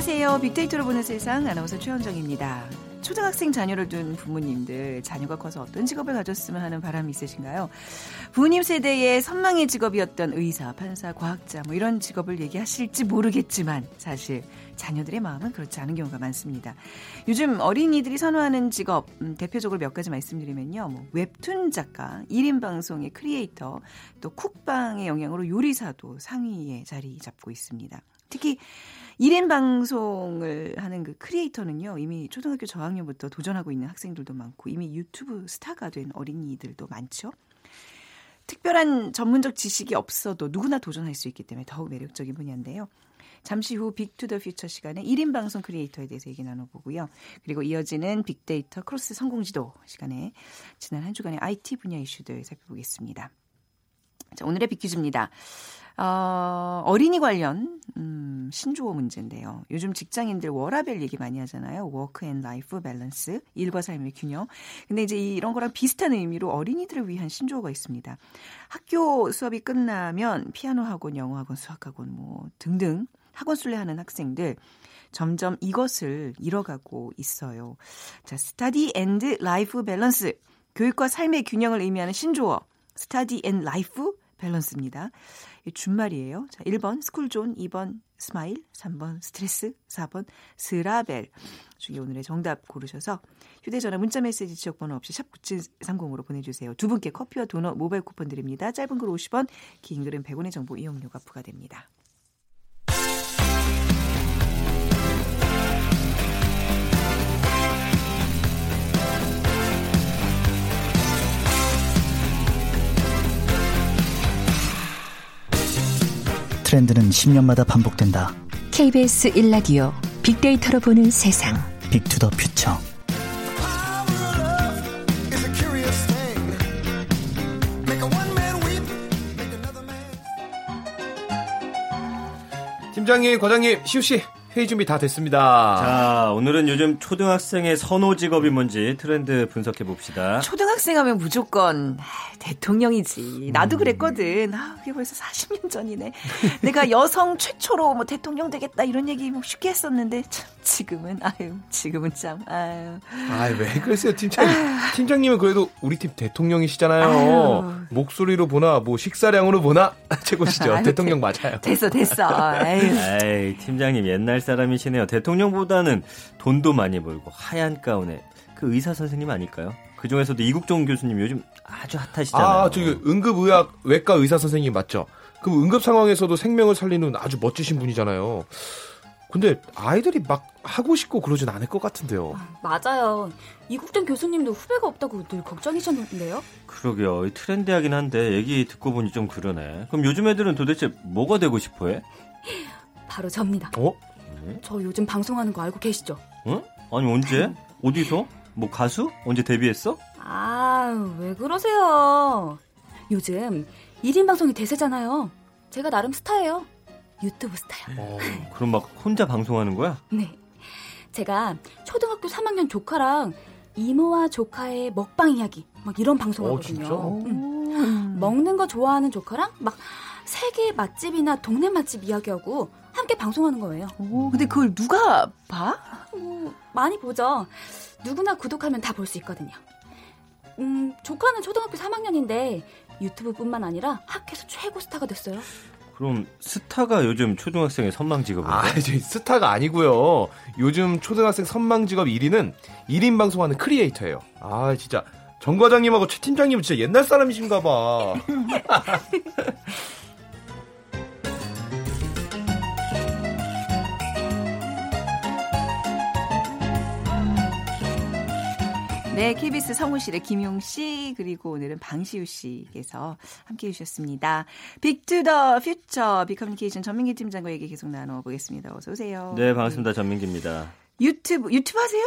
안녕하세요. 빅데이터로 보는 세상 아나운서 최현정입니다. 초등학생 자녀를 둔 부모님들 자녀가 커서 어떤 직업을 가졌으면 하는 바람이 있으신가요? 부모님 세대의 선망의 직업이었던 의사, 판사, 과학자 뭐 이런 직업을 얘기하실지 모르겠지만 사실 자녀들의 마음은 그렇지 않은 경우가 많습니다. 요즘 어린이들이 선호하는 직업 음, 대표적으로 몇 가지 말씀드리면요. 뭐 웹툰 작가, 1인 방송의 크리에이터, 또 쿡방의 영향으로 요리사도 상위에 자리 잡고 있습니다. 특히 1인 방송을 하는 그 creator는요, 이미 초등학교 저학년부터 도전하고 있는 학생들도 많고, 이미 유튜브 스타가 된 어린이들도 많죠. 특별한 전문적 지식이 없어도 누구나 도전할 수 있기 때문에 더욱 매력적인 분야인데요. 잠시 후 Big to the Future 시간에 1인 방송 creator에 대해서 얘기 나눠보고요. 그리고 이어지는 빅데이터 cross 성공지도 시간에 지난 한 주간의 IT 분야 이슈들 살펴보겠습니다. 자, 오늘의 빅퀴즈입니다. 어, 어린이 관련 음, 신조어 문제인데요. 요즘 직장인들 워라벨 얘기 많이 하잖아요. work and life balance, 일과 삶의 균형. 근데 이제 이런 거랑 비슷한 의미로 어린이들을 위한 신조어가 있습니다. 학교 수업이 끝나면 피아노 학원, 영어 학원, 수학 학원 뭐 등등 학원 순례하는 학생들 점점 이것을 잃어가고 있어요. 자, study and life balance. 교육과 삶의 균형을 의미하는 신조어. study and life balance입니다. 준말이에요. 자, 1번 스쿨존, 2번 스마일, 3번 스트레스, 4번 스라벨 중에 오늘의 정답 고르셔서 휴대전화 문자메시지 지역번호 없이 샵 9730으로 보내주세요. 두 분께 커피와 도넛 모바일 쿠폰 드립니다. 짧은 글 50원, 긴 글은 100원의 정보 이용료가 부과됩니다. 트렌드는 10년마다 반복된다. KBS 1라디오 빅데이터로 보는 세상. 빅투더 퓨처. 팀장님, 과장님, 시우 씨. 회의 준비 다 됐습니다. 자, 오늘은 요즘 초등학생의 선호 직업이 뭔지 트렌드 분석해 봅시다. 초등학생 하면 무조건 대통령이지. 나도 음. 그랬거든. 아, 그게 벌써 40년 전이네. 내가 여성 최초로 뭐 대통령 되겠다 이런 얘기 뭐 쉽게 했었는데 참 지금은 아유, 지금은 참 아유. 아유, 왜 그러세요, 팀장님? 아유. 팀장님은 그래도 우리 팀 대통령이시잖아요. 아유. 목소리로 보나 뭐 식사량으로 보나 최고시죠. 아유, 대통령 맞아요. 됐어, 됐어. 에이. 에이, 팀장님 옛날 사람이시네요. 대통령보다는 돈도 많이 벌고 하얀 가운에 그 의사 선생님 아닐까요? 그 중에서도 이국종 교수님 요즘 아주 핫하시잖아요. 아, 저기 응급의학 외과 의사 선생님 맞죠? 그 응급 상황에서도 생명을 살리는 아주 멋지신 분이잖아요. 근데 아이들이 막 하고 싶고 그러진 않을 것 같은데요. 아, 맞아요. 이국종 교수님도 후배가 없다고 늘 걱정이셨는데요. 그러게요. 트렌디하긴 한데 얘기 듣고 보니 좀 그러네. 그럼 요즘 애들은 도대체 뭐가 되고 싶어해? 바로 접니다. 어? 네? 저 요즘 방송하는 거 알고 계시죠? 응? 아니 언제? 어디서? 뭐 가수? 언제 데뷔했어? 아, 왜 그러세요? 요즘 1인 방송이 대세잖아요. 제가 나름 스타예요. 유튜브 스타요. 어, 그럼 막 혼자 방송하는 거야? 네. 제가 초등학교 3학년 조카랑 이모와 조카의 먹방 이야기 막 이런 방송하거든요. 어, 응. 먹는 거 좋아하는 조카랑 막 세계 맛집이나 동네 맛집 이야기하고 함께 방송하는 거예요. 오, 근데 그걸 누가 봐? 뭐, 많이 보죠. 누구나 구독하면 다 볼 수 있거든요. 음, 조카는 초등학교 3학년인데 유튜브뿐만 아니라 학교에서 최고 스타가 됐어요. 그럼 스타가 요즘 초등학생의 선망 직업인가요? 아, 저 스타가 아니고요. 요즘 초등학생 선망 직업 1위는 1인 방송하는 크리에이터예요. 아, 진짜 정 과장님하고 최 팀장님은 진짜 옛날 사람이신가 봐. 네, KBS 성우실의 김용 씨 그리고 오늘은 방시우 씨께서 함께 해 주셨습니다. 빅투더 퓨처 빅커뮤니케이션 전민기 팀장과 얘기 계속 나눠보겠습니다. 어서 오세요. 네, 반갑습니다. 전민기입니다. 유튜브 유튜브 하세요?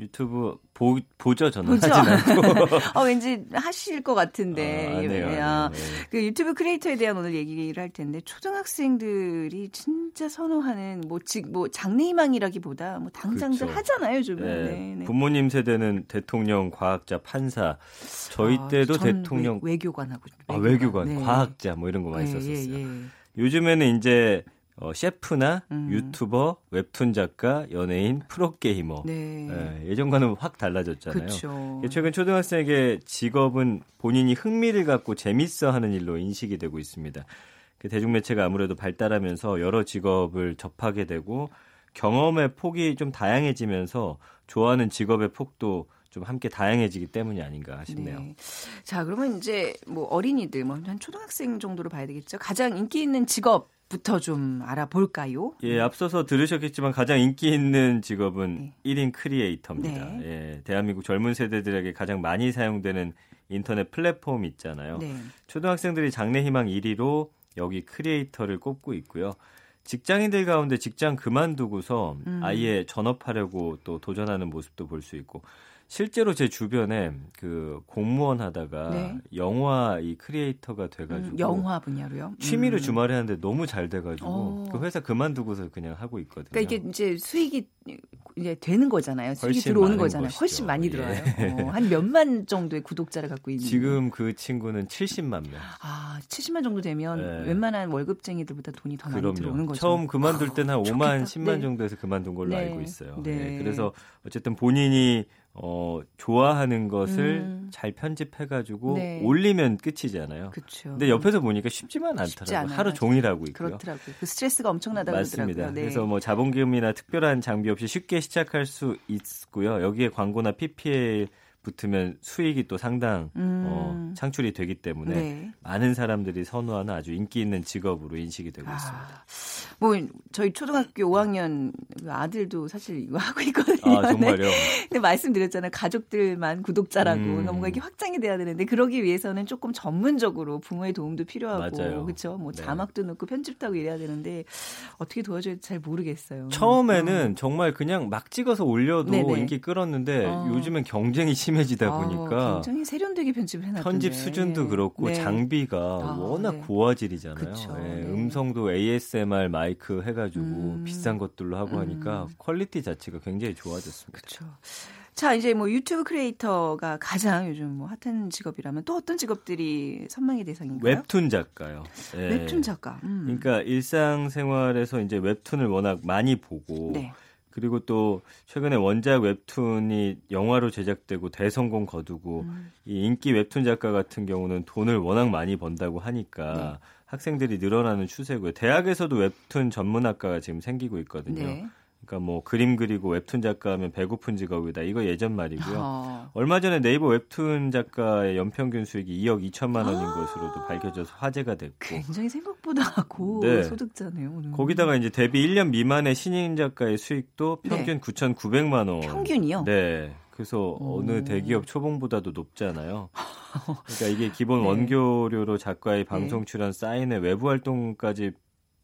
유튜브 보, 보죠, 저는. 보죠. 하진 않고. 어, 왠지 하실 것 같은데. 아, 네, 네. 그 유튜브 크리에이터에 대한 오늘 얘기를 할 텐데, 초등학생들이 진짜 선호하는, 뭐, 즉, 뭐, 장래희망이라기보다, 뭐, 당장들 그렇죠. 하잖아요, 요즘은. 네. 네, 네. 부모님 세대는 대통령, 과학자, 판사. 저희 아, 때도 대통령. 외, 교관하고 외교관. 아, 외교관, 과학자, 뭐 이런 거 많이 예, 썼었어요. 예, 예. 요즘에는 이제 어, 셰프나 음. 유튜버, 웹툰 작가, 연예인, 프로게이머. 네. 예, 예전과는 확 달라졌잖아요. 그렇죠. 최근 초등학생에게 직업은 본인이 흥미를 갖고 재밌어 하는 일로 인식이 되고 있습니다. 그 대중매체가 아무래도 발달하면서 여러 직업을 접하게 되고 경험의 폭이 좀 다양해지면서 좋아하는 직업의 폭도 좀 함께 다양해지기 때문이 아닌가 싶네요. 네. 자, 그러면 이제 뭐 어린이들, 뭐 한 초등학생 정도로 봐야 되겠죠. 가장 인기 있는 직업 부터 좀 알아볼까요? 예, 앞서서 들으셨겠지만 가장 인기 있는 직업은 네. 1인 creator입니다. 네. 예, 대한민국 젊은 세대들에게 가장 많이 사용되는 인터넷 플랫폼 있잖아요. 네. 초등학생들이 장래 희망 1위로 여기 creator를 꼽고 있고요. 직장인들 가운데 직장 그만두고서 음. 아예 전업하려고 또 도전하는 모습도 볼 수 있고 실제로 제 주변에 그 공무원 하다가 네. 영화 이 creator가 돼가지고 음, 영화 분야로요. 취미로 음. 주말에 하는데 너무 잘 돼가지고 어. 그 회사 그만두고서 그냥 하고 있거든요. 그러니까 이게 이제 수익이 이제 되는 거잖아요. 수익이 들어오는 거잖아요. 것이죠. 훨씬 많이 예. 들어요. 어, 한 몇만 정도의 구독자를 갖고 있는. 지금 그 친구는 70만 명. 아, 70만 정도 되면 네. 웬만한 월급쟁이들보다 돈이 더 많이 들어오는 그럼요. 거죠. 처음 그만둘 때는 한 5만, 좋겠다. 10만 네. 정도에서 그만둔 걸로 네. 알고 있어요. 네. 네. 그래서 어쨌든 본인이 어, 좋아하는 것을 음. 잘 편집해가지고 네. 올리면 끝이잖아요. 그렇죠. 근데 옆에서 보니까 쉽지만 쉽지 않더라고요. 하루. 종일 하고 있고요. 그렇더라고요. 그 스트레스가 엄청나다고 맞습니다. 네. 그래서 뭐 자본금이나 특별한 장비 없이 쉽게 시작할 수 있고요. 여기에 광고나 PPL 붙으면 수익이 또 상당 음. 어, 창출이 되기 때문에 네. 많은 사람들이 선호하는 아주 인기 있는 직업으로 인식이 되고 있습니다. 아, 뭐 저희 초등학교 5학년 그 아들도 사실 이거 하고 있거든요. 아, 네. 정말요? 근데 말씀드렸잖아요. 가족들만 구독자라고. 음. 그러니까 뭔가 이게 확장이 돼야 되는데 그러기 위해서는 조금 전문적으로 부모의 도움도 필요하고 맞아요. 그렇죠. 뭐 네. 자막도 넣고 편집도 하고 이래야 되는데 어떻게 도와줘야 잘 모르겠어요. 처음에는 정말 그냥 막 찍어서 올려도 음. 네네. 인기 끌었는데 어. 요즘엔 경쟁이 심해 지다 아, 보니까 굉장히 세련되게 편집을 해놨던데. 편집 수준도 그렇고 네. 장비가 아, 워낙 네. 고화질이잖아요. 그쵸, 예, 네. 음성도 ASMR 마이크 해가지고 음. 비싼 것들로 하고 하니까 음. quality 자체가 굉장히 좋아졌습니다. 그렇죠. 자, 이제 뭐 유튜브 creator가 가장 요즘 뭐 핫한 직업이라면 또 어떤 직업들이 선망의 대상인가요? 웹툰 작가요. 예. 웹툰 작가. 음. 그러니까 일상생활에서 이제 웹툰을 워낙 많이 보고 네. 그리고 또 최근에 원작 웹툰이 영화로 제작되고 대성공 거두고 음. 이 인기 웹툰 작가 같은 경우는 돈을 워낙 많이 번다고 하니까 네. 학생들이 늘어나는 추세고요. 대학에서도 웹툰 전문학과가 지금 생기고 있거든요. 네. 그러니까 뭐 그림 그리고 웹툰 작가하면 배고픈 직업이다. 이거 예전 말이고요. 어. 얼마 전에 네이버 웹툰 작가의 연평균 수익이 2억 2천만 원인 것으로도 밝혀져서 화제가 됐고 굉장히 생각보다 고 네. 소득자네요. 오늘. 거기다가 이제 데뷔 1년 미만의 신인 작가의 수익도 평균 9,900만 원. 네. 평균이요? 네. 그래서 오. 어느 대기업 초봉보다도 높잖아요. 그러니까 이게 기본 네. 원교료로 작가의 방송 출연, 사인회, 외부 활동까지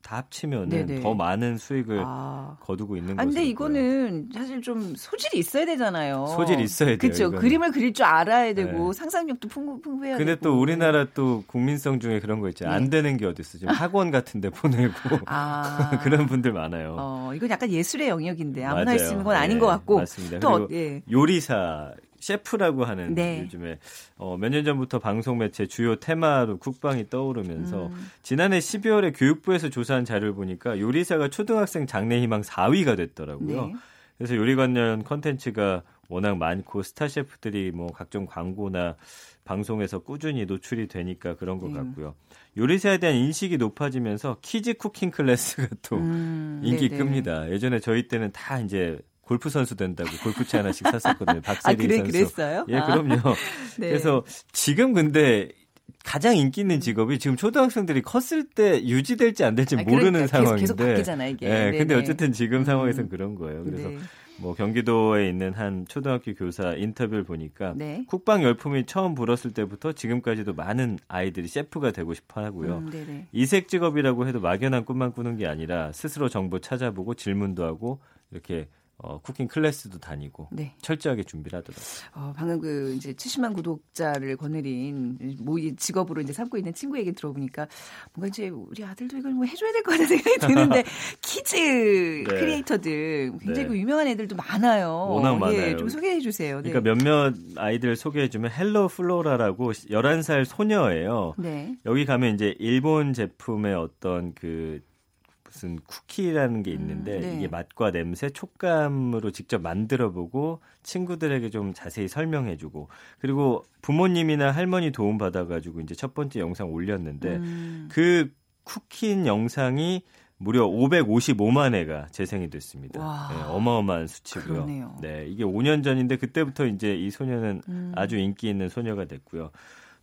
다 합치면은 네네. 더 많은 수익을 아. 거두고 있는 아, 거죠. 근데 이거는 사실 좀 소질이 있어야 되잖아요. 소질이 있어야 돼요, 그렇죠. 이거는. 그림을 그릴 줄 알아야 되고 네. 상상력도 풍부, 풍부해야 근데 되고. 또 우리나라 또 국민성 중에 그런 거 있잖아요. 네. 안 되는 게 어디 있어. 지금 학원 같은 데 보내고 아. 그런 분들 많아요. 어, 이건 약간 예술의 영역인데 아무나 할 수. 있는 건 아닌 네, 것 같고. 맞습니다. 또 어, 예. 요리사 셰프라고 하는 네. 요즘에 어, 몇 년 전부터 방송 매체 주요 테마로 국방이 떠오르면서 음. 지난해 12월에 교육부에서 조사한 자료를 보니까 요리사가 초등학생 장래 희망 4위가 됐더라고요. 네. 그래서 요리 관련 컨텐츠가 워낙 많고 스타 셰프들이 뭐 각종 광고나 방송에서 꾸준히 노출이 되니까 그런 것 네. 같고요. 요리사에 대한 인식이 높아지면서 kids cooking class가 또 음, 인기 네네. 끕니다. 예전에 저희 때는 다 이제 골프 선수 된다고 골프채 하나씩 샀었거든요. 아, 박세리 그래, 선수. 그랬어요? 예, 아. 그럼요. 네. 그래서 지금 근데 가장 인기 있는 직업이 지금 초등학생들이 컸을 때 유지될지 안 될지 아, 모르는 그러니까 상황인데. 계속 바뀌잖아요, 이게. 예, 근데. 어쨌든 지금 음. 상황에서는 그런 거예요. 그래서 네. 뭐 경기도에 있는 한 초등학교 교사 인터뷰를 보니까 네. 쿡방 열풍이 처음 불었을 때부터 지금까지도 많은 아이들이 셰프가 되고 싶어 하고요. 음. 이색 직업이라고 해도 막연한 꿈만 꾸는 게 아니라 스스로 정보 찾아보고 질문도 하고 이렇게 어, cooking class도 다니고 네. 철저하게 준비를 하더라고요. 어, 방금 그 이제 70만 구독자를 거느린 뭐이 직업으로 이제 삼고 있는 친구 얘기 들어보니까 뭔가 이제 우리 아들도 이걸 뭐 해줘야 될 것 같은 생각이 드는데 kids creator들 굉장히 네. 그 유명한 애들도 많아요. 워낙 예, 많아요. 좀 소개해 주세요. 네. 그러니까 몇몇 아이들 소개해 주면 헬로 플로라라고 11살 소녀예요. 네. 여기 가면 이제 일본 제품의 어떤 그 무슨 쿠키라는 게 있는데 음, 네. 이게 맛과 냄새, 촉감으로 직접 만들어보고 친구들에게 좀 자세히 설명해주고 그리고 부모님이나 할머니 도움 받아가지고 이제 첫 번째 영상 올렸는데 음. 그 쿠키인 영상이 무려 555만 회가 재생이 됐습니다. 와. 네, 어마어마한 수치고요. 그러네요. 네, 이게 5년 전인데 그때부터 이제 이 소녀는 음. 아주 인기 있는 소녀가 됐고요.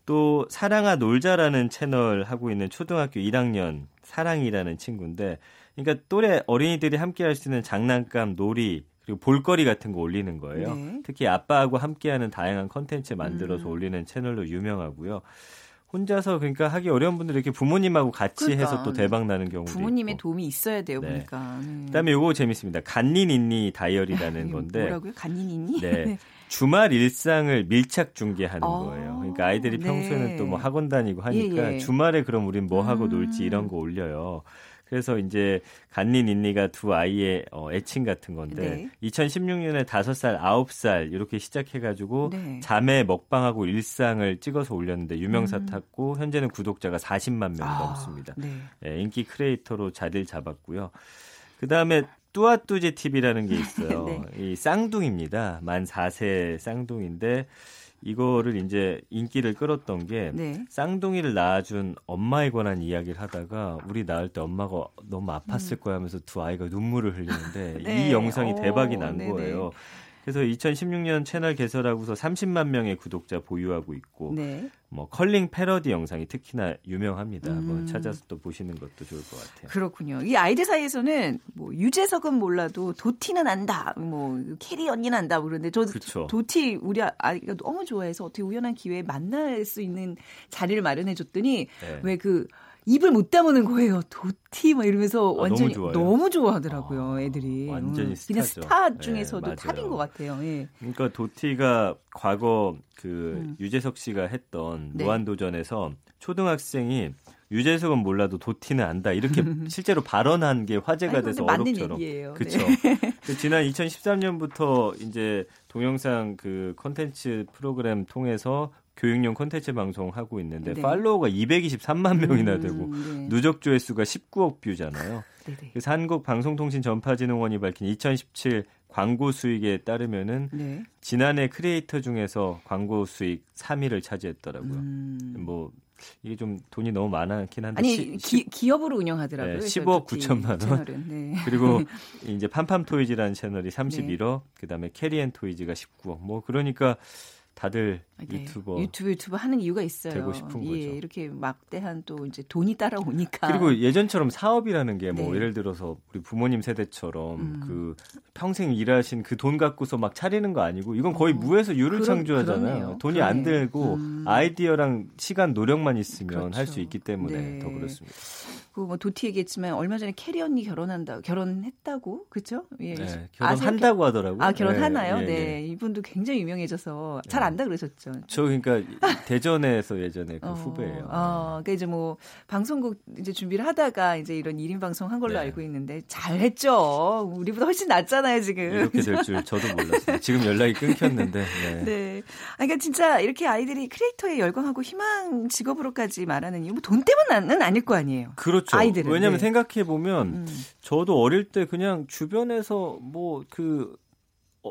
또 사랑아 놀자라는 채널 하고 있는 초등학교 1학년 사랑이라는 친구인데 그러니까 또래 어린이들이 함께 할 수 있는 장난감, 놀이 그리고 볼거리 같은 거 올리는 거예요. 네. 특히 아빠하고 함께하는 다양한 컨텐츠 만들어서 음. 올리는 채널로 유명하고요. 혼자서 그러니까 하기 어려운 분들 이렇게 부모님하고 같이 그러니까. 해서 또 대박 나는 경우도 부모님의 있고. 도움이 있어야 돼요, 네. 보니까. 네. 그다음에 요거 재밌습니다. 간니니니 다이어리라는 건데 뭐라고요? 간이니니? 네. 주말 일상을 밀착 중계하는 아, 거예요. 그러니까 아이들이 네. 평소에는 또 뭐 학원 다니고 하니까 예, 예. 주말에 그럼 우린 뭐 하고 음. 놀지 이런 거 올려요. 그래서 이제 간니 닌니가 두 아이의 어, 애칭 같은 건데 네. 2016년에 5살, 9살 이렇게 시작해가지고 네. 자매 먹방하고 일상을 찍어서 올렸는데 유명사 음. 탔고 현재는 구독자가 40만 명 아, 넘습니다. 네. 예, 인기 크리에이터로 자리를 잡았고요. 그 다음에 뚜아뚜제 TV라는 게 있어요. 네. 이 쌍둥이입니다. 만 4세 쌍둥이인데 이거를 이제 인기를 끌었던 게 네. 쌍둥이를 낳아준 엄마에 관한 이야기를 하다가 우리 낳을 때 엄마가 너무 아팠을 거야 하면서 두 아이가 눈물을 흘리는데 음. 네. 이 영상이 오, 대박이 난 네네. 거예요. 그래서 2016년 채널 개설하고서 30만 명의 구독자 보유하고 있고 네. 뭐 컬링 패러디 영상이 특히나 유명합니다. 음. 한번 찾아서 또 보시는 것도 좋을 것 같아요. 그렇군요. 이 아이들 사이에서는 뭐 유재석은 몰라도 도티는 안다. 뭐 캐리 언니는 안다. 뭐 그런데 저 그쵸. 도티 우리 아이가 너무 좋아해서 어떻게 우연한 기회에 만날 수 있는 자리를 마련해 줬더니 네. 왜그 입을 못 다무는 거예요. 도티 막 이러면서 아, 완전히 너무. 너무 좋아하더라고요. 아, 애들이. 완전히 음, 그냥 스타죠. 스타 네, 중에서도 맞아요. 탑인 것 같아요. 예. 그러니까 도티가 과거 그 음. 유재석 씨가 했던 네. 무한도전에서 초등학생이 유재석은 몰라도 도티는 안다 이렇게 실제로 발언한 게 화제가 아니, 돼서 어록처럼. 그렇죠. 네. 그 지난 2013년부터 이제 동영상 그 콘텐츠 프로그램 통해서 교육용 콘텐츠 방송 하고 있는데 네. 팔로워가 223만 명이나 되고 음, 네. 누적 조회수가 19억 뷰잖아요. 네네. 그래서 한국 방송통신 전파진흥원이 밝힌 2017 광고 수익에 따르면은 네. 지난해 크리에이터 중에서 광고 수익 3위를 차지했더라고요. 음. 뭐 이게 좀 돈이 너무 많긴 한데 아니 시- 기, 기업으로 운영하더라고요. 네, 저 15억 도티 9천만 원. 네. 그리고 이제 폼폼 토이즈라는 채널이 31억, 그다음에 캐리앤 토이즈가 19억. 뭐 그러니까 다들 유튜버 네. 유튜브 유튜브 하는 이유가 있어요. 되고 싶은 예, 거죠. 이렇게 막대한 또 이제 돈이 따라오니까. 그리고 예전처럼 사업이라는 게뭐 네. 예를 들어서 우리 부모님 세대처럼 음. 그 평생 일하신 그 돈 갖고서 막 차리는 거 아니고 이건 거의 어, 무에서 유를 그러- 창조하잖아요. 그러네요. 돈이 안 그러네요. 들고 음. 아이디어랑 시간 노력만 있으면 할수 그렇죠. 있기 때문에 네. 더 그렇습니다. 그 뭐 도티 얘기했지만 얼마 전에 캐리 언니 결혼한다 결혼했다고 그렇죠? 예. 네? 결혼한다고 하더라고요. 아 결혼하나요? 예, 네, 예, 예. 이분도 굉장히 유명해져서 잘 안다 그러셨죠. 저 그러니까 대전에서 예전에 그 어, 후배예요. 어, 그러니까 이제 뭐 방송국 이제 준비를 하다가 이제 이런 1인 방송 한 걸로 네. 알고 있는데 잘했죠. 우리보다 훨씬 낫잖아요 지금. 이렇게 될 줄 저도 몰랐어요. 지금 연락이 끊겼는데. 네. 네. 아, 그러니까 진짜 이렇게 아이들이 크리에이터에 열광하고 희망 직업으로까지 말하는 이유, 뭐 돈 때문은 아닐 거 아니에요. 그렇 죠. 아이들은, 왜냐하면 네. 생각해 보면 음. 저도 어릴 때 그냥 주변에서 뭐그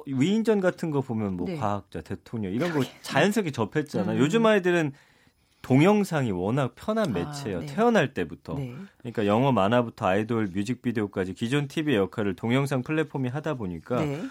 위인전 같은 거 보면 뭐 네. 과학자, 대통령 이런 거 자연스럽게 접했잖아요. 음. 요즘 아이들은 동영상이 워낙 편한 아, 매체예요. 네. 태어날 때부터. 네. 그러니까 영어 만화부터 아이돌 뮤직비디오까지 기존 TV의 역할을 동영상 플랫폼이 하다 보니까 네.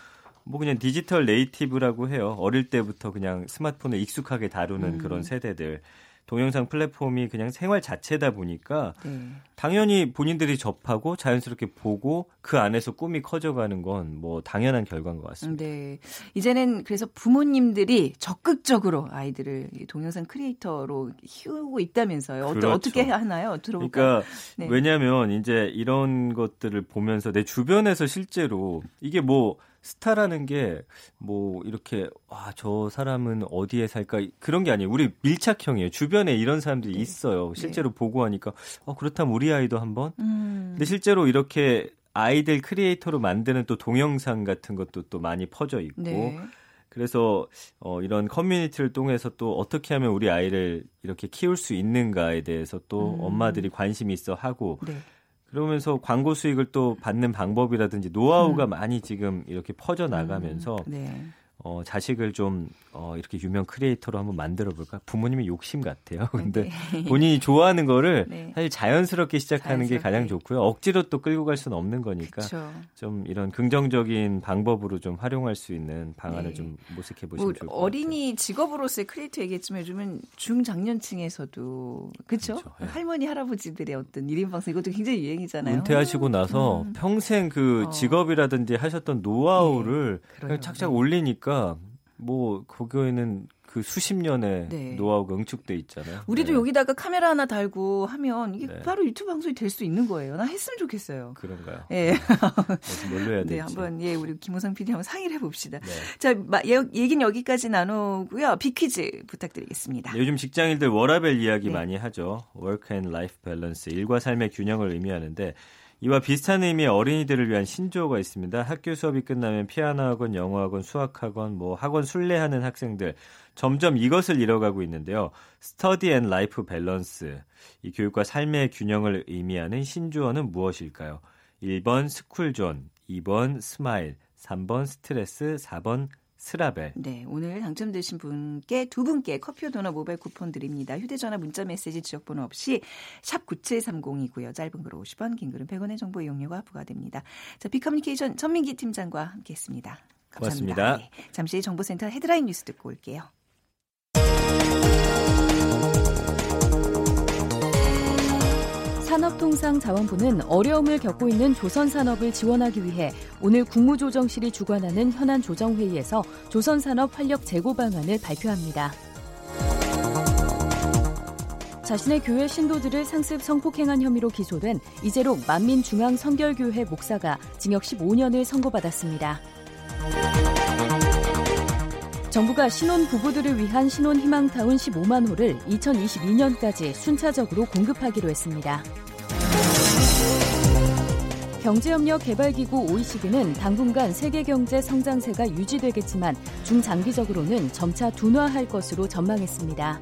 뭐 그냥 디지털 네이티브라고 해요. 어릴 때부터 그냥 스마트폰을 익숙하게 다루는 음. 그런 세대들. 동영상 플랫폼이 그냥 생활 자체다 보니까 네. 당연히 본인들이 접하고 자연스럽게 보고 그 안에서 꿈이 커져가는 건 뭐 당연한 결과인 것 같습니다. 네. 이제는 그래서 부모님들이 적극적으로 아이들을 이 동영상 크리에이터로 키우고 있다면서요. 그렇죠. 어떻게 하나요? 들어볼까요? 그러니까 네. 왜냐하면 이제 이런 것들을 보면서 내 주변에서 실제로 이게 뭐 스타라는 게 뭐 이렇게 와 저 사람은 어디에 살까 그런 게 아니에요. 우리 밀착형이에요. 주변에 이런 사람들이 네. 있어요. 실제로 보고 하니까 어 그렇다면 우리 아이도 한번. 음. 근데 실제로 이렇게 아이들 크리에이터로 만드는 또 동영상 같은 것도 또 많이 퍼져 있고 네. 그래서 어, 이런 커뮤니티를 통해서 또 어떻게 하면 우리 아이를 이렇게 키울 수 있는가에 대해서 또 음. 엄마들이 관심이 있어 하고 네. 그러면서 광고 수익을 또 받는 방법이라든지 노하우가 음. 많이 지금 이렇게 퍼져 나가면서 음, 네. 어, 자식을 좀 어, 이렇게 유명 크리에이터로 한번 만들어 볼까? 부모님의 욕심 같아요. 근데 네. 본인이 좋아하는 거를 네. 사실 자연스럽게 시작하는 게 자연스럽게. 가장 좋고요. 억지로 또 끌고 갈 수는 없는 거니까 그렇죠. 좀 이런 긍정적인 방법으로 좀 활용할 수 있는 방안을 네. 좀 모색해 뭐 보시면 좋을 것 어린이 직업으로서의 크리에이터 얘기했지만 요즘은 중장년층에서도 그렇죠? 할머니 할아버지들의 어떤 1인 방송 이것도 굉장히 같아요. 유행이잖아요. 은퇴하시고 나서 음. 평생 그 어. 직업이라든지 하셨던 노하우를 그래요. 착착 네. 올리니까 뭐 거기에는 그 수십 년의 네. 노하우가 응축돼 있잖아요. 우리도 네. 여기다가 카메라 하나 달고 하면 이게 네. 바로 유튜브 방송이 될 수 있는 거예요. 나 했으면 좋겠어요. 그런가요? 예. 뭘로 해야 될지. 네, 한번 예, 우리 김호성 PD 한번 상의를 해봅시다. 네. 자, 마, 예, 얘기는 여기까지 나누고요. 비퀴즈 부탁드리겠습니다. 요즘 직장인들 워라벨 이야기 네. 많이 하죠. Work and Life Balance, 일과 삶의 균형을 의미하는데 이와 비슷한 의미의 어린이들을 위한 신조어가 있습니다. 학교 수업이 끝나면 피아노 학원, 영어 학원, 수학 학원, 뭐 학원 순례하는 학생들 점점 이것을 잃어가고 있는데요. Study and Life Balance, 이 교육과 삶의 균형을 의미하는 신조어는 무엇일까요? 1번 스쿨존, 2번 스마일, 3번 스트레스, 4번 스라밸. 네, 오늘 당첨되신 분께 두 분께 커피와 도넛 모바일 쿠폰 드립니다. 휴대전화 문자 메시지 지역번호 없이 샵 9730이고요. 짧은 글 50원, 긴 글은 100원의 정보 이용료가 부과됩니다. 자, 빅커뮤니케이션 전민기 팀장과 함께했습니다. 감사합니다. 고맙습니다. 네, 잠시 정보센터 헤드라인 뉴스 듣고 올게요. 산업통상자원부는 어려움을 겪고 있는 조선산업을 지원하기 위해 오늘 국무조정실이 주관하는 현안 조정회의에서 조선산업 활력 재고 방안을 발표합니다. 자신의 교회 신도들을 상습 성폭행한 혐의로 기소된 이재록 만민중앙성결교회 목사가 징역 15년을 선고받았습니다. 정부가 신혼 부부들을 위한 신혼 희망 타운 15만 호를 2022년까지 순차적으로 공급하기로 했습니다. 경제협력 개발기구 OECD는 당분간 세계 경제 성장세가 유지되겠지만 중장기적으로는 점차 둔화할 것으로 전망했습니다.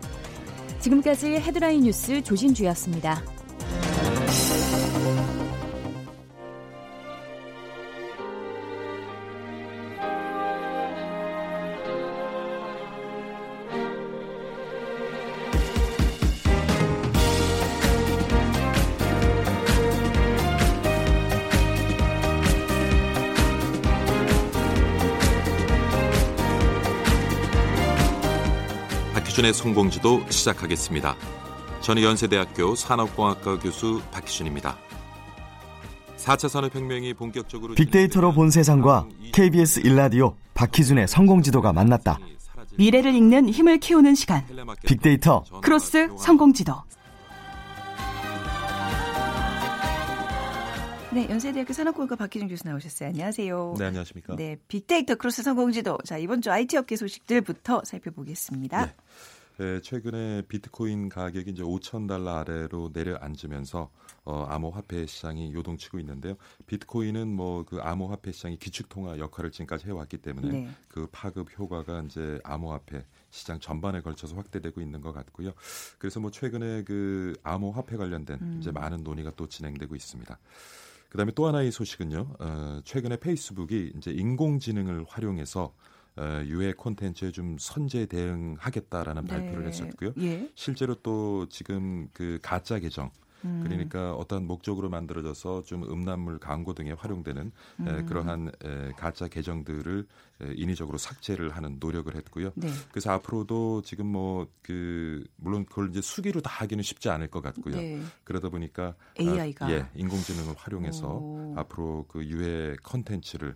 지금까지 헤드라인 뉴스 조진주였습니다. 박희준의 성공지도 시작하겠습니다. 저는 연세대학교 산업공학과 교수 박희준입니다. 4차 산업혁명이 본격적으로 빅데이터로 본 세상과 KBS 일라디오 박희준의 성공지도가 만났다. 미래를 읽는 힘을 키우는 시간. 빅데이터 크로스 성공지도. 네, 연세대학교 산업공학과 박희준 교수 나오셨어요. 안녕하세요. 네, 안녕하십니까? 네, 빅데이터 크로스 성공지도. 자, 이번 주 IT 업계 소식들부터 살펴보겠습니다. 네. 네, 최근에 비트코인 가격이 이제 5천 달러 아래로 내려앉으면서 어, 암호화폐 시장이 요동치고 있는데요. 비트코인은 뭐 그 암호화폐 시장이 기축통화 역할을 지금까지 해왔기 때문에 네. 그 파급 효과가 이제 암호화폐 시장 전반에 걸쳐서 확대되고 있는 것 같고요. 그래서 뭐 최근에 그 암호화폐 관련된 음. 이제 많은 논의가 또 진행되고 있습니다. 그다음에 또 하나의 소식은요. 어, 최근에 페이스북이 이제 인공지능을 활용해서 어, 유해 콘텐츠에 좀 선제 대응하겠다라는 네. 발표를 했었고요. 예. 실제로 또 지금 그 가짜 계정 음. 그러니까 어떤 목적으로 만들어져서 좀 음란물 광고 등에 활용되는 에, 음. 그러한 에, 가짜 계정들을 에, 인위적으로 삭제를 하는 노력을 했고요. 네. 그래서 앞으로도 지금 뭐 그 물론 그걸 이제 수기로 다 하기는 쉽지 않을 것 같고요. 네. 그러다 보니까 AI 가. 아, 예, 인공지능을 활용해서 오. 앞으로 그 유해 컨텐츠를 에,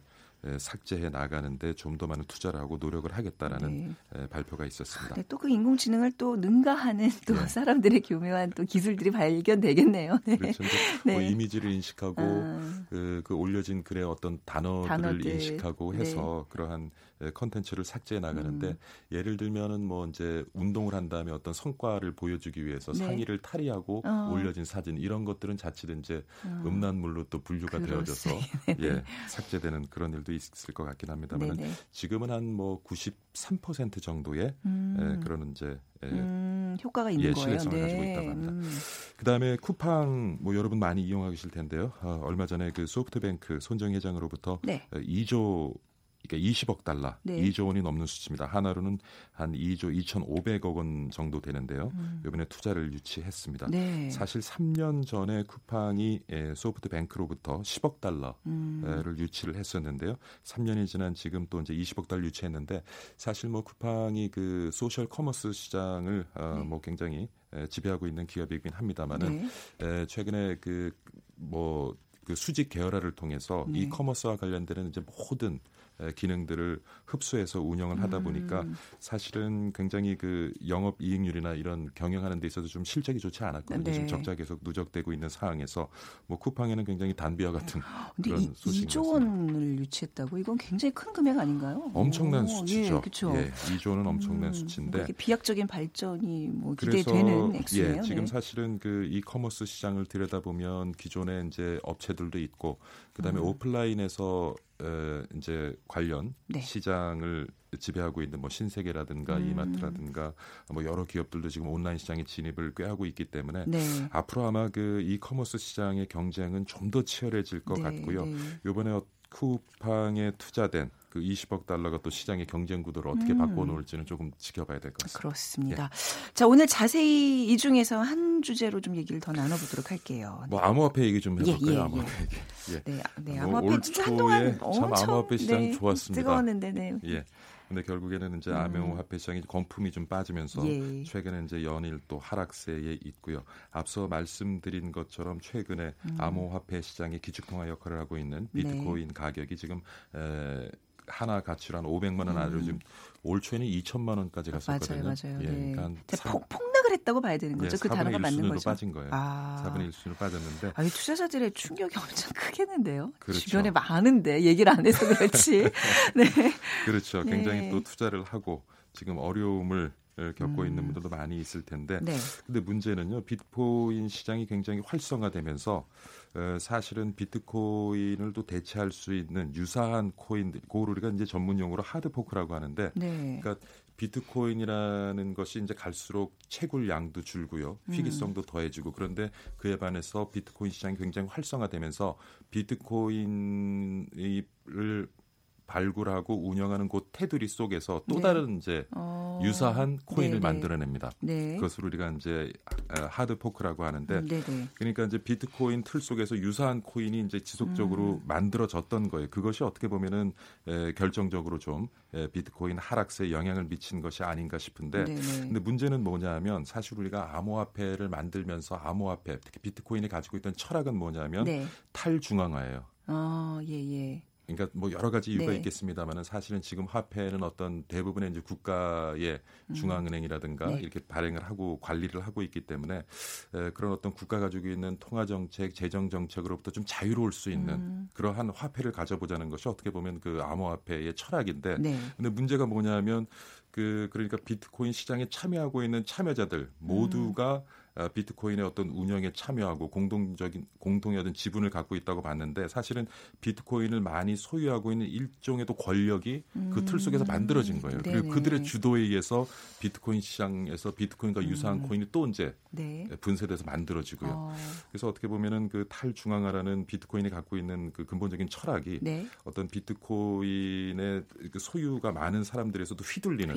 삭제해 나가는데 좀 더 많은 투자를 하고 노력을 하겠다라는 네. 에, 발표가 있었습니다. 네, 또그 인공지능을 또 능가하는 또 네. 사람들의 교묘한 또 기술들이 발견되겠네요. 네. 그렇죠. 이제 네. 뭐 이미지를 인식하고 아. 그, 그 올려진 글의 어떤 단어들을 단어들. 인식하고 네. 해서 그러한 컨텐츠를 삭제해 나가는데 음. 예를 들면은 뭐 이제 운동을 한 다음에 어떤 성과를 보여주기 위해서 네. 상의를 탈의하고 어. 올려진 사진 이런 것들은 자칫 이제 어. 음란물로 또 분류가 되어져서 그렇습니다. 예, 삭제되는 그런 일도 있을 것 같긴 합니다만 네네. 지금은 한 뭐 93% 정도의 음. 예, 그런 이제 예, 음, 효과가 있는 예, 거예요. 신뢰성을 가지고 있다고 합니다. 음. 그다음에 쿠팡 뭐 여러분 많이 이용하실 텐데요. 어, 얼마 전에 그 소프트뱅크 손정 회장으로부터 네. 어, 2조 그러니까 20억 달러, 네. 2조 원이 넘는 수치입니다. 하나로는 한 2조 2,500억 원 정도 되는데요. 이번에 투자를 유치했습니다. 음. 네. 사실 3년 전에 쿠팡이 예, 소프트뱅크로부터 10억 달러를 음. 유치를 했었는데요. 3년이 지난 지금 또 이제 20억 달러 유치했는데 사실 뭐 쿠팡이 그 소셜 커머스 시장을 어, 네. 뭐 굉장히 에, 지배하고 있는 기업이긴 합니다만은 네. 에, 최근에 그뭐 그 수직 계열화를 통해서 네. 이 커머스와 관련되는 이제 모든 에, 기능들을 흡수해서 운영을 하다 보니까 음. 사실은 굉장히 그 영업 이익률이나 이런 경영하는 데 있어서 좀 실적이 좋지 않았거든요. 네. 지금 적자 계속 누적되고 있는 상황에서 뭐 쿠팡에는 굉장히 단비와 같은 그런 이, 소식이 2조 원을 유치했다고 이건 굉장히 큰 금액 아닌가요? 엄청난 오, 수치죠. 예, 그렇죠. 예, 2조는 엄청난 음, 수치인데 비약적인 발전이 뭐 기대되는 액수네요. 예, 지금 네. 사실은 그 이커머스 시장을 들여다보면 기존에 이제 업체들도 있고 그다음에 음. 오프라인에서 에, 이제 관련 네. 시장을 지배하고 있는 뭐 신세계라든가 음. 이마트라든가 뭐 여러 기업들도 지금 온라인 시장에 진입을 꾀하고 있기 때문에 네. 앞으로 아마 그 이커머스 시장의 경쟁은 좀 더 치열해질 것 네, 같고요. 네. 요번에 어- 쿠팡에 투자된 그 20억 달러가 또 시장의 경쟁 구도를 어떻게 음. 바꿔놓을지는 조금 지켜봐야 될 것 같습니다. 그렇습니다. 예. 자, 오늘 자세히 이 중에서 한 주제로 좀 얘기를 더 나눠보도록 할게요. 뭐 암호화폐 얘기 좀 예, 해볼까요? 예, 암호화폐 얘기. 예. 네, 네, 뭐 암호화폐 올 진짜 한동안 참 엄청 암호화폐 시장 네, 좋았습니다. 뜨거웠는데, 네. 예. 근데 결국에는 이제 음. 암호화폐 시장이 거품이 좀 빠지면서 예. 최근에 이제 연일 또 하락세에 있고요. 앞서 말씀드린 것처럼 최근에 음. 암호화폐 시장의 기축통화 역할을 하고 있는 네. 비트코인 가격이 지금 에, 하나 가치로 한 500만 원 아래로 지금 올 초에는 2천만 원까지 갔었거든요. 음. 맞아요, 맞아요. 예, 네. 그러니까 한 진짜 사- 폭, 폭락을 했다고 봐야 되는 거죠. 예, 그 4분의 단어가 1 맞는 거죠. 빠진 거예요. 아. 4분의 1 순으로 빠졌는데 아니 투자자들의 충격이 엄청 크겠는데요. 그렇죠. 주변에 많은데 얘기를 안 해서 그렇지. 네. 그렇죠. 네. 굉장히 또 투자를 하고 지금 어려움을 겪고 음. 있는 분들도 많이 있을 텐데 네. 근데 문제는요 비트코인 시장이 굉장히 활성화되면서 어, 사실은 비트코인을 또 대체할 수 있는 유사한 코인들 그걸 우리가 이제 전문 용어로 하드포크라고 하는데 네. 그러니까 비트코인이라는 것이 이제 갈수록 채굴 양도 줄고요. 음. 희귀성도 더해지고 그런데 그에 반해서 비트코인 시장이 굉장히 활성화되면서 비트코인을 발굴하고 운영하는 곳 테두리 속에서 또 네. 다른 이제 어. 유사한 코인을 네네. 만들어냅니다. 네. 그것을 우리가 이제 어, 하드 포크라고 하는데 음, 네네. 그러니까 이제 비트코인 틀 속에서 유사한 코인이 이제 지속적으로 음. 만들어졌던 거예요. 그것이 어떻게 보면은 에, 결정적으로 좀 에, 비트코인 하락세에 영향을 미친 것이 아닌가 싶은데 네네. 근데 문제는 뭐냐면 사실 우리가 암호화폐를 만들면서 암호화폐 특히 비트코인이 가지고 있던 철학은 뭐냐면 네. 탈중앙화예요. 어, 예, 예. 그러니까 뭐 여러 가지 이유가 네. 있겠습니다만은 사실은 지금 화폐는 어떤 대부분의 이제 국가의 중앙은행이라든가 네. 이렇게 발행을 하고 관리를 하고 있기 때문에 에, 그런 어떤 국가 가지고 있는 통화 정책, 재정 정책으로부터 좀 자유로울 수 있는 음. 그러한 화폐를 가져보자는 것이 어떻게 보면 그 암호화폐의 철학인데 네. 근데 문제가 뭐냐면 그 그러니까 비트코인 시장에 참여하고 있는 참여자들 모두가 어, 비트코인의 어떤 운영에 참여하고 공동적인 공동의 어떤 지분을 갖고 있다고 봤는데 사실은 비트코인을 많이 소유하고 있는 일종의 또 권력이 그틀 속에서 만들어진 거예요. 그리고 음. 네네. 그들의 주도에 의해서 비트코인 시장에서 비트코인과 유사한 음. 코인이 또 이제 네. 분쇄돼서 만들어지고요. 어, 그래서 어떻게 보면은 그 탈중앙화라는 비트코인이 갖고 있는 그 근본적인 철학이 네. 어떤 비트코인의 그 소유가 많은 사람들에서도 휘둘리는.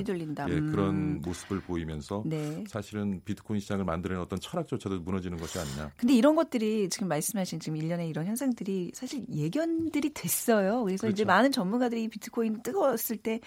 예, 음. 그런 모습을 보이면서 네. 사실은 비트코인 시장을 만드는 어떤 철학조차도 무너지는 것이 아니냐. 근데 이런 것들이 지금 말씀하신 지금 일련의 이런 현상들이 사실 예견들이 됐어요. 그래서 이제 그렇죠. 많은 전문가들이 비트코인 뜨거웠을 때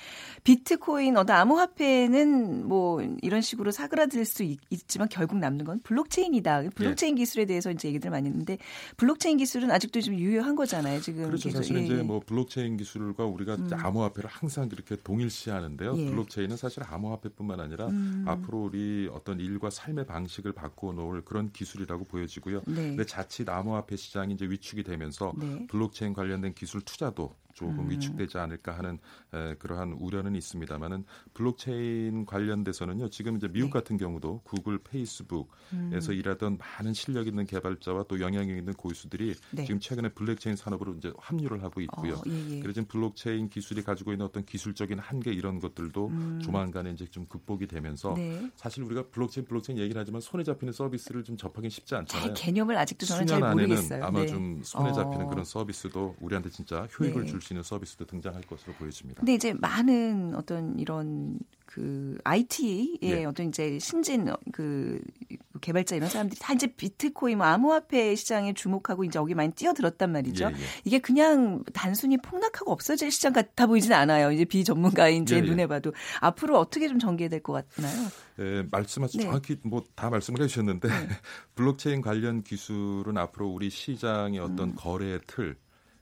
비트코인 어떤 암호화폐는 뭐 이런 식으로 사그라들 수 있, 지만 결국 남는 건 블록체인이다. 블록체인 예. 기술에 대해서 이제 얘기들 많이 했는데 블록체인 기술은 아직도 좀 유효한 거잖아요. 지금 그렇죠. 계속. 사실은 예, 이제 예. 뭐 블록체인 기술과 우리가 이제 음. 암호화폐를 항상 이렇게 동일시하는데요. 예. 블록체인은 사실 암호화폐뿐만 아니라 음. 앞으로 우리 어떤 일과 삶의 방식을 바 꾸어 놓을 그런 기술이라고 보여지고요. 네. 근데 자칫 암호화폐 시장이 이제 위축이 되면서 네. 블록체인 관련된 기술 투자도 조금 음. 위축되지 않을까 하는 에, 그러한 우려는 있습니다만은 블록체인 관련돼서는요. 지금 이제 미국 네. 같은 경우도 구글, 페이스북에서 음. 일하던 많은 실력 있는 개발자와 또 영향력 있는 고수들이 네. 지금 최근에 블록체인 산업으로 이제 합류를 하고 있고요. 어, 예, 예. 그래서 지금 블록체인 기술이 가지고 있는 어떤 기술적인 한계 이런 것들도 음. 조만간에 이제 좀 극복이 되면서 네. 사실 우리가 블록체인 블록체인 얘기를 하지만 손에 잡히는 서비스를 좀 접하기는 쉽지 않잖아요. 잘 개념을 아직도 저는 잘 모르겠어요. 아마 네. 좀 손에 잡히는 어. 그런 서비스도 우리한테 진짜 효익을 네. 줄수 있는 서비스도 등장할 것으로 보여집니다. 근데 이제 많은 어떤 이런 그 IT의 예. 어떤 이제 신진 그 개발자 이런 사람들이 다 이제 비트코인, 뭐 암호화폐 시장에 주목하고 이제 여기 많이 뛰어들었단 말이죠. 예, 예. 이게 그냥 단순히 폭락하고 없어질 시장 같아 보이진 않아요. 이제 비전문가인 제 예, 예. 눈에 봐도 앞으로 어떻게 좀 전개될 것 같나요? 예, 말씀하신 네. 정확히 뭐 다 말씀을 해주셨는데 블록체인 관련 기술은 앞으로 우리 시장의 어떤 음. 거래의 틀,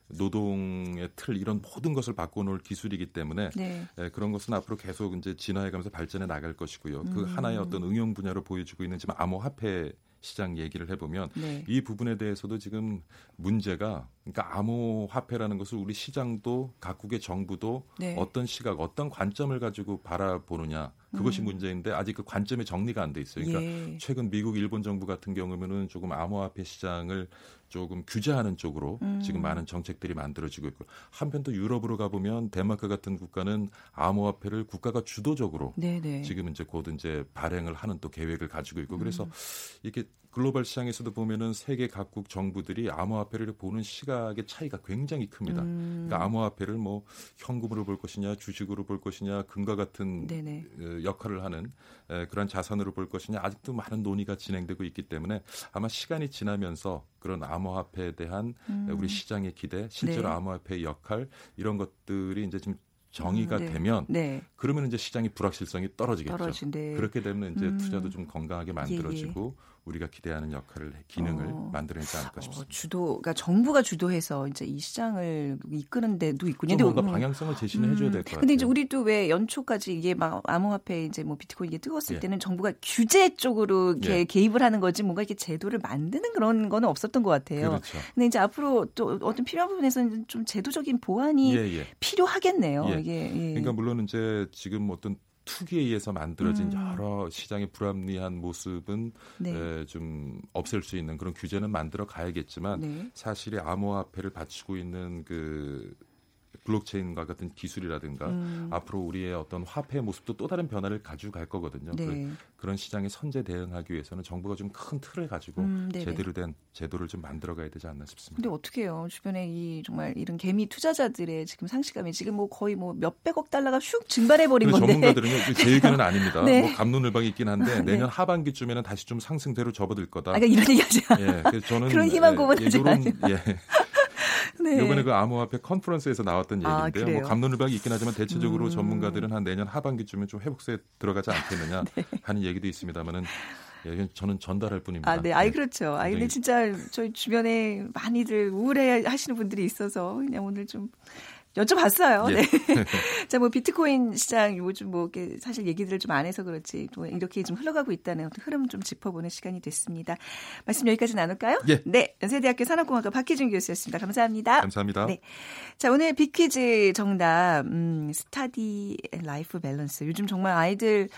노동의 틀 이런 모든 것을 바꿔놓을 기술이기 때문에 네. 예, 그런 것은 앞으로 계속 이제 진화해가면서 발전해 나갈 것이고요. 그 음. 하나의 어떤 응용 분야로 보여주고 있는 지금 암호화폐 시장 얘기를 해보면 네. 이 부분에 대해서도 지금 문제가 그러니까 암호화폐라는 것을 우리 시장도 각국의 정부도 네. 어떤 시각, 어떤 관점을 가지고 바라보느냐 그것이 음. 문제인데 아직 그 관점이 정리가 안 돼 있어요. 그러니까 예. 최근 미국, 일본 정부 같은 경우면은 조금 암호화폐 시장을 조금 규제하는 쪽으로 음. 지금 많은 정책들이 만들어지고 있고 한편 또 유럽으로 가보면 덴마크 같은 국가는 암호화폐를 국가가 주도적으로 네네. 지금 이제 곧 이제 발행을 하는 또 계획을 가지고 있고 그래서 음. 이게 글로벌 시장에서도 보면은 세계 각국 정부들이 암호화폐를 보는 시각의 차이가 굉장히 큽니다. 음. 그러니까 암호화폐를 뭐 현금으로 볼 것이냐, 주식으로 볼 것이냐, 금과 같은 네네. 어, 역할을 하는 에, 그런 자산으로 볼 것이냐 아직도 많은 논의가 진행되고 있기 때문에 아마 시간이 지나면서 그런 암호화폐에 대한 음. 우리 시장의 기대, 실제로 네. 암호화폐의 역할 이런 것들이 이제 지금 정의가 음, 네. 되면 네. 그러면 이제 시장의 불확실성이 떨어지겠죠. 떨어진대. 그렇게 되면 이제 음. 투자도 좀 건강하게 만들어지고 우리가 기대하는 역할을 기능을 어. 만들어내지 않을까 어, 싶습니다. 주도, 그러니까 정부가 주도해서 이제 이 시장을 이끄는 데도 있군요. 좀 뭔가 음, 방향성을 제시는 해줘야 될 것 같아요. 근데 이제 우리도 왜 연초까지 이게 막 암호화폐 이제 뭐 비트코인 이게 뜨거웠을 예. 때는 정부가 규제 쪽으로 이렇게 예. 개입을 하는 거지 뭔가 이렇게 제도를 만드는 그런 거는 없었던 것 같아요. 그렇죠. 근데 이제 앞으로 또 어떤 필요한 부분에서는 좀 제도적인 보완이 예, 예. 필요하겠네요. 예. 이게 예. 그러니까 물론 이제 지금 어떤 투기에 의해서 만들어진 음. 여러 시장의 불합리한 모습은 네. 에, 좀 없앨 수 있는 그런 규제는 만들어 가야겠지만 네. 사실이 암호화폐를 바치고 있는 그 블록체인과 같은 기술이라든가 음. 앞으로 우리의 어떤 화폐의 모습도 또 다른 변화를 가지고 갈 거거든요. 네. 그- 그런 시장에 선제 대응하기 위해서는 정부가 좀 큰 틀을 가지고 음. 제대로 된 제도를 좀 만들어가야 되지 않나 싶습니다. 근데 어떻게 해요? 주변에 이 정말 이런 개미 투자자들의 지금 상시감이 지금 뭐 거의 뭐 몇백억 달러가 슉 증발해 버린 근데 건데. 전문가들은요, 제 의견은 아닙니다. 네. 뭐 감론을박이 있긴 한데 네. 내년 하반기쯤에는 다시 좀 상승대로 접어들 거다. 아, 그러니까 이런 얘기 하지 마. 예, 저는 그런 희망 예, 고문하지 마세요. 예, 네. 이번에 그 암호화폐 컨퍼런스에서 나왔던 아, 얘기인데요. 그래요? 뭐 감론을박이 있긴 하지만 대체적으로 음. 전문가들은 한 내년 하반기쯤에 좀 회복세에 들어가지 않겠느냐 네. 하는 얘기도 있습니다만은 예, 저는 전달할 뿐입니다. 아, 네. 아이, 예. 그렇죠. 아이, 근데 진짜 저희 주변에 많이들 우울해 하시는 분들이 있어서 그냥 오늘 좀 여쭤봤어요. 예. 네. 자, 뭐 비트코인 시장 요즘 뭐 이렇게 사실 얘기들을 좀 안 해서 그렇지 또 이렇게 좀 흘러가고 있다는 어떤 흐름 좀 짚어보는 시간이 됐습니다. 말씀 여기까지 나눌까요? 예. 네. 연세대학교 산업공학과 박희준 교수였습니다. 감사합니다. 감사합니다. 네. 자, 오늘 빅퀴즈 정답, 음, study and life balance. 요즘 정말 아이들,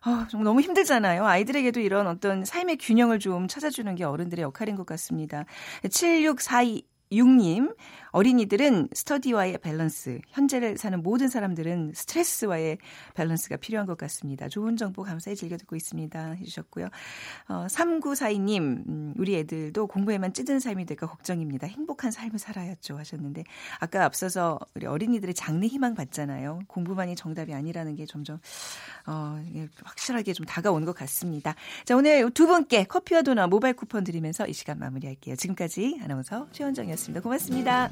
아, 정말 너무 힘들잖아요. 아이들에게도 이런 어떤 삶의 균형을 좀 찾아주는 게 어른들의 역할인 것 같습니다. 7642 6님, 어린이들은 스터디와의 밸런스, 현재를 사는 모든 사람들은 스트레스와의 밸런스가 필요한 것 같습니다. 좋은 정보 감사히 즐겨 듣고 있습니다. 해주셨고요. 어, 3942님, 음, 우리 애들도 공부에만 찌든 삶이 될까 걱정입니다. 행복한 삶을 살아야죠. 하셨는데, 아까 앞서서 우리 어린이들의 장래 희망 받잖아요. 공부만이 정답이 아니라는 게 점점, 어, 이게 확실하게 좀 다가오는 것 같습니다. 자, 오늘 두 분께 커피와 도넛 모바일 쿠폰 드리면서 이 시간 마무리할게요. 지금까지 아나운서 최원정이었습니다. 고맙습니다.